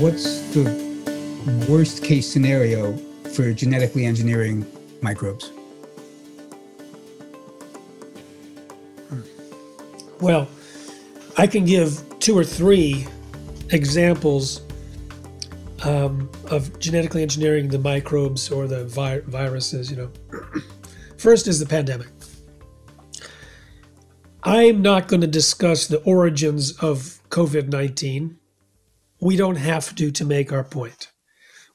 What's the worst case scenario for genetically engineering microbes? Well, I can give two or three examples um, of genetically engineering the microbes or the vi- viruses. You know, first is the pandemic. I'm not going to discuss the origins of COVID 19 we don't have to to make our point.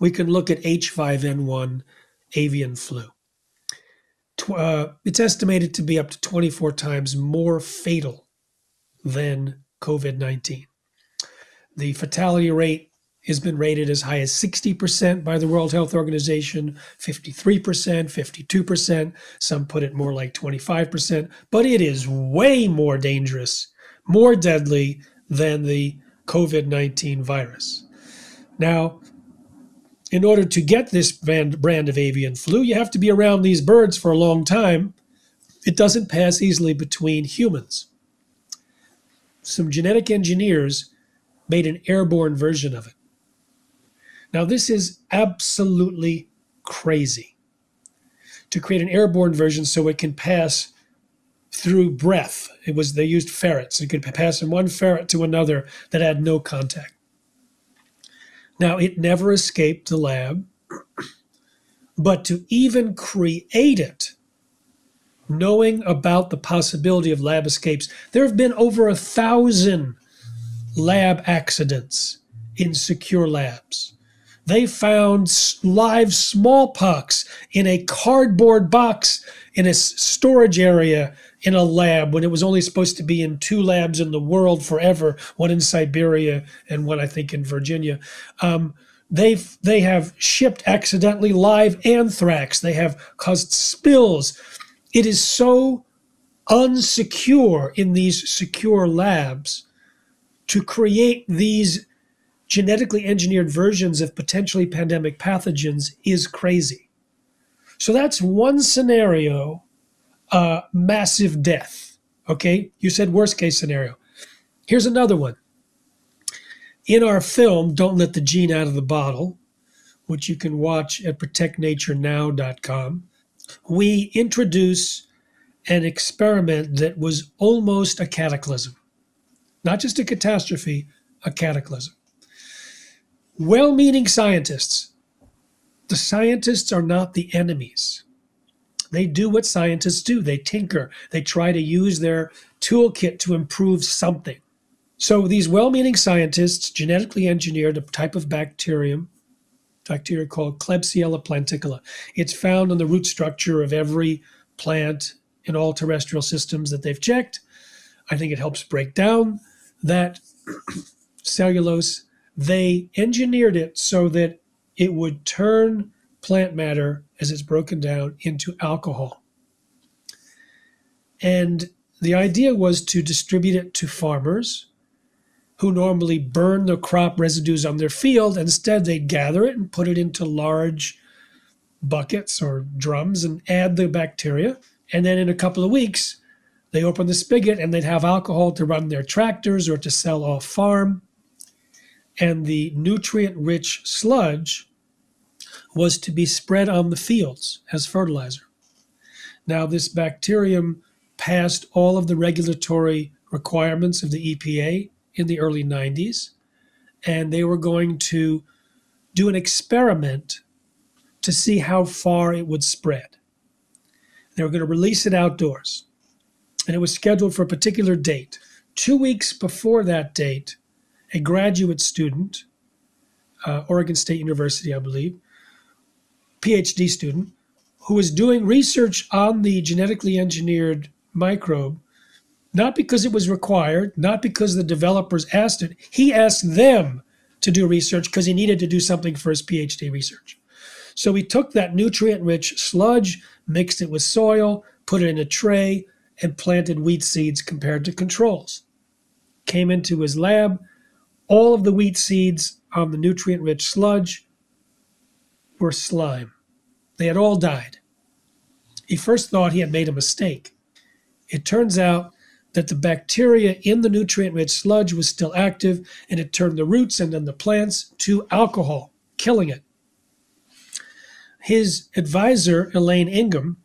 We can look at H5N1 avian flu. Uh, it's estimated to be up to 24 times more fatal than COVID 19. The fatality rate has been rated as high as 60% by the World Health Organization, 53%, 52%. Some put it more like 25%, but it is way more dangerous, more deadly than the COVID 19 virus. Now, in order to get this brand, of avian flu, you have to be around these birds for a long time. It doesn't pass easily between humans. Some genetic engineers made an airborne version of it. Now, this is absolutely crazy to create an airborne version so it can pass through breath. It was they used ferrets. It could pass from one ferret to another that had no contact. Now it never escaped the lab, but to even create it, knowing about the possibility of lab escapes, there have been over a thousand lab accidents in secure labs. They found live smallpox in a cardboard box in a storage area in a lab when it was only supposed to be in two labs in the world forever, one in Siberia and one I think in Virginia. Um, they they have shipped accidentally live anthrax. They have caused spills. It is so unsecure in these secure labs to create these genetically engineered versions of potentially pandemic pathogens is crazy. So that's one scenario uh, massive death. Okay, you said worst case scenario. Here's another one. In our film, Don't Let the Gene Out of the Bottle, which you can watch at protectnaturenow.com, we introduce an experiment that was almost a cataclysm. Not just a catastrophe, a cataclysm. Well meaning scientists, the scientists are not the enemies. They do what scientists do they tinker, they try to use their toolkit to improve something. So these well meaning scientists genetically engineered a type of bacterium, bacteria called Klebsiella planticola. It's found in the root structure of every plant in all terrestrial systems that they've checked. I think it helps break down that cellulose. They engineered it so that it would turn plant matter as it's broken down into alcohol. And the idea was to distribute it to farmers who normally burn the crop residues on their field. Instead, they'd gather it and put it into large buckets or drums and add the bacteria. And then in a couple of weeks, they open the spigot and they'd have alcohol to run their tractors or to sell off farm. And the nutrient rich sludge was to be spread on the fields as fertilizer. Now, this bacterium passed all of the regulatory requirements of the EPA in the early 90s, and they were going to do an experiment to see how far it would spread. They were going to release it outdoors, and it was scheduled for a particular date. Two weeks before that date, a graduate student, uh, Oregon State University, I believe, PhD student who was doing research on the genetically engineered microbe, not because it was required, not because the developers asked it. He asked them to do research because he needed to do something for his PhD research. So he took that nutrient rich sludge, mixed it with soil, put it in a tray, and planted wheat seeds compared to controls. Came into his lab, all of the wheat seeds on the nutrient rich sludge were slime. They had all died. He first thought he had made a mistake. It turns out that the bacteria in the nutrient rich sludge was still active and it turned the roots and then the plants to alcohol, killing it. His advisor, Elaine Ingham,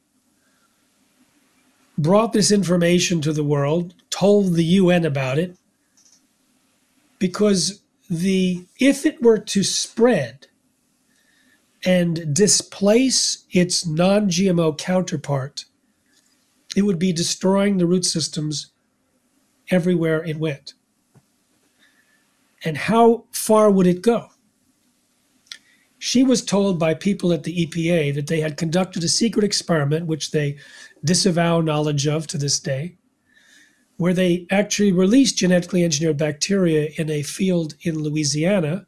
brought this information to the world, told the UN about it, because the if it were to spread and displace its non-GMO counterpart, it would be destroying the root systems everywhere it went. And how far would it go? She was told by people at the EPA that they had conducted a secret experiment, which they disavow knowledge of to this day, where they actually released genetically engineered bacteria in a field in Louisiana.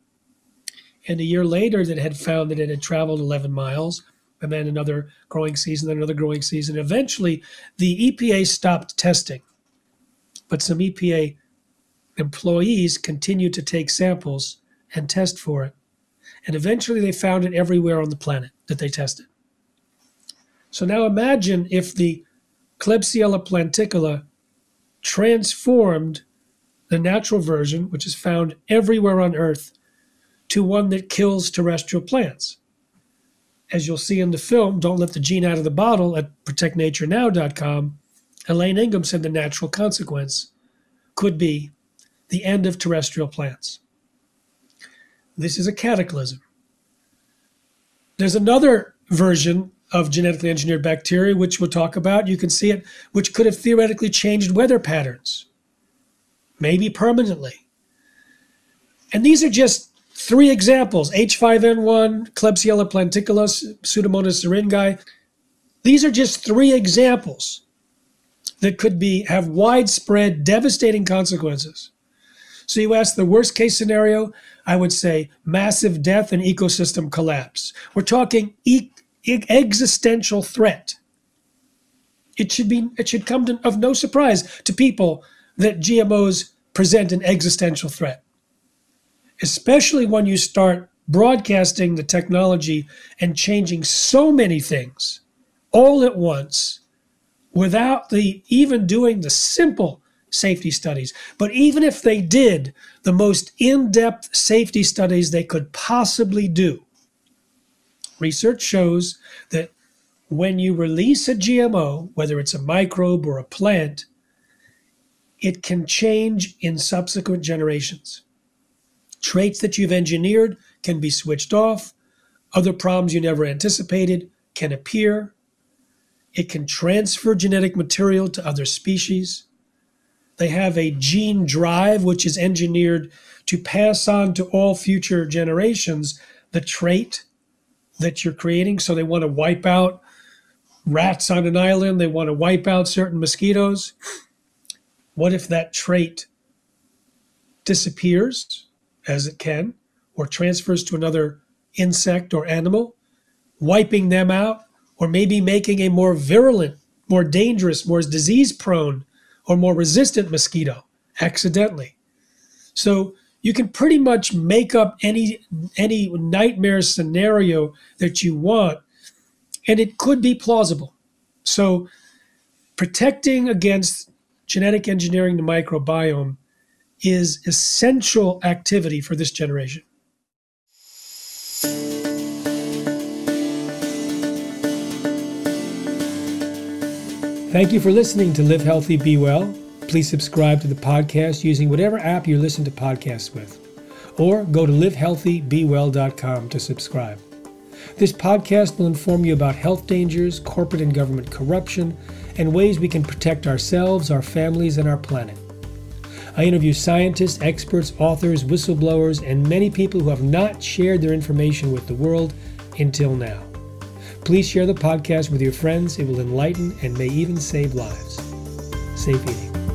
And a year later, that had found that it had traveled 11 miles, and then another growing season, then another growing season. Eventually, the EPA stopped testing, but some EPA employees continued to take samples and test for it. And eventually, they found it everywhere on the planet that they tested. So now imagine if the Klebsiella planticola transformed the natural version, which is found everywhere on Earth, to one that kills terrestrial plants. As you'll see in the film, Don't Let the Gene Out of the Bottle at protectnaturenow.com, Elaine Ingham said the natural consequence could be the end of terrestrial plants. This is a cataclysm. There's another version of genetically engineered bacteria, which we'll talk about. You can see it, which could have theoretically changed weather patterns, maybe permanently. And these are just three examples H5N1, Klebsiella planticola, Pseudomonas syringae. These are just three examples that could be have widespread, devastating consequences. So you ask the worst case scenario, I would say massive death and ecosystem collapse. We're talking e- existential threat. It should be it should come to, of no surprise to people that GMOs present an existential threat. Especially when you start broadcasting the technology and changing so many things all at once without the even doing the simple safety studies. But even if they did the most in-depth safety studies they could possibly do, Research shows that when you release a GMO, whether it's a microbe or a plant, it can change in subsequent generations. Traits that you've engineered can be switched off. Other problems you never anticipated can appear. It can transfer genetic material to other species. They have a gene drive, which is engineered to pass on to all future generations the trait that you're creating. So they want to wipe out rats on an island, they want to wipe out certain mosquitoes. What if that trait disappears, as it can, or transfers to another insect or animal, wiping them out, or maybe making a more virulent, more dangerous, more disease prone, or more resistant mosquito accidentally? So you can pretty much make up any any nightmare scenario that you want and it could be plausible so protecting against genetic engineering the microbiome is essential activity for this generation Thank you for listening to Live Healthy, Be Well. Please subscribe to the podcast using whatever app you listen to podcasts with, or go to livehealthybewell.com to subscribe. This podcast will inform you about health dangers, corporate and government corruption, and ways we can protect ourselves, our families, and our planet. I interview scientists, experts, authors, whistleblowers, and many people who have not shared their information with the world until now. Please share the podcast with your friends. It will enlighten and may even save lives. Safe eating.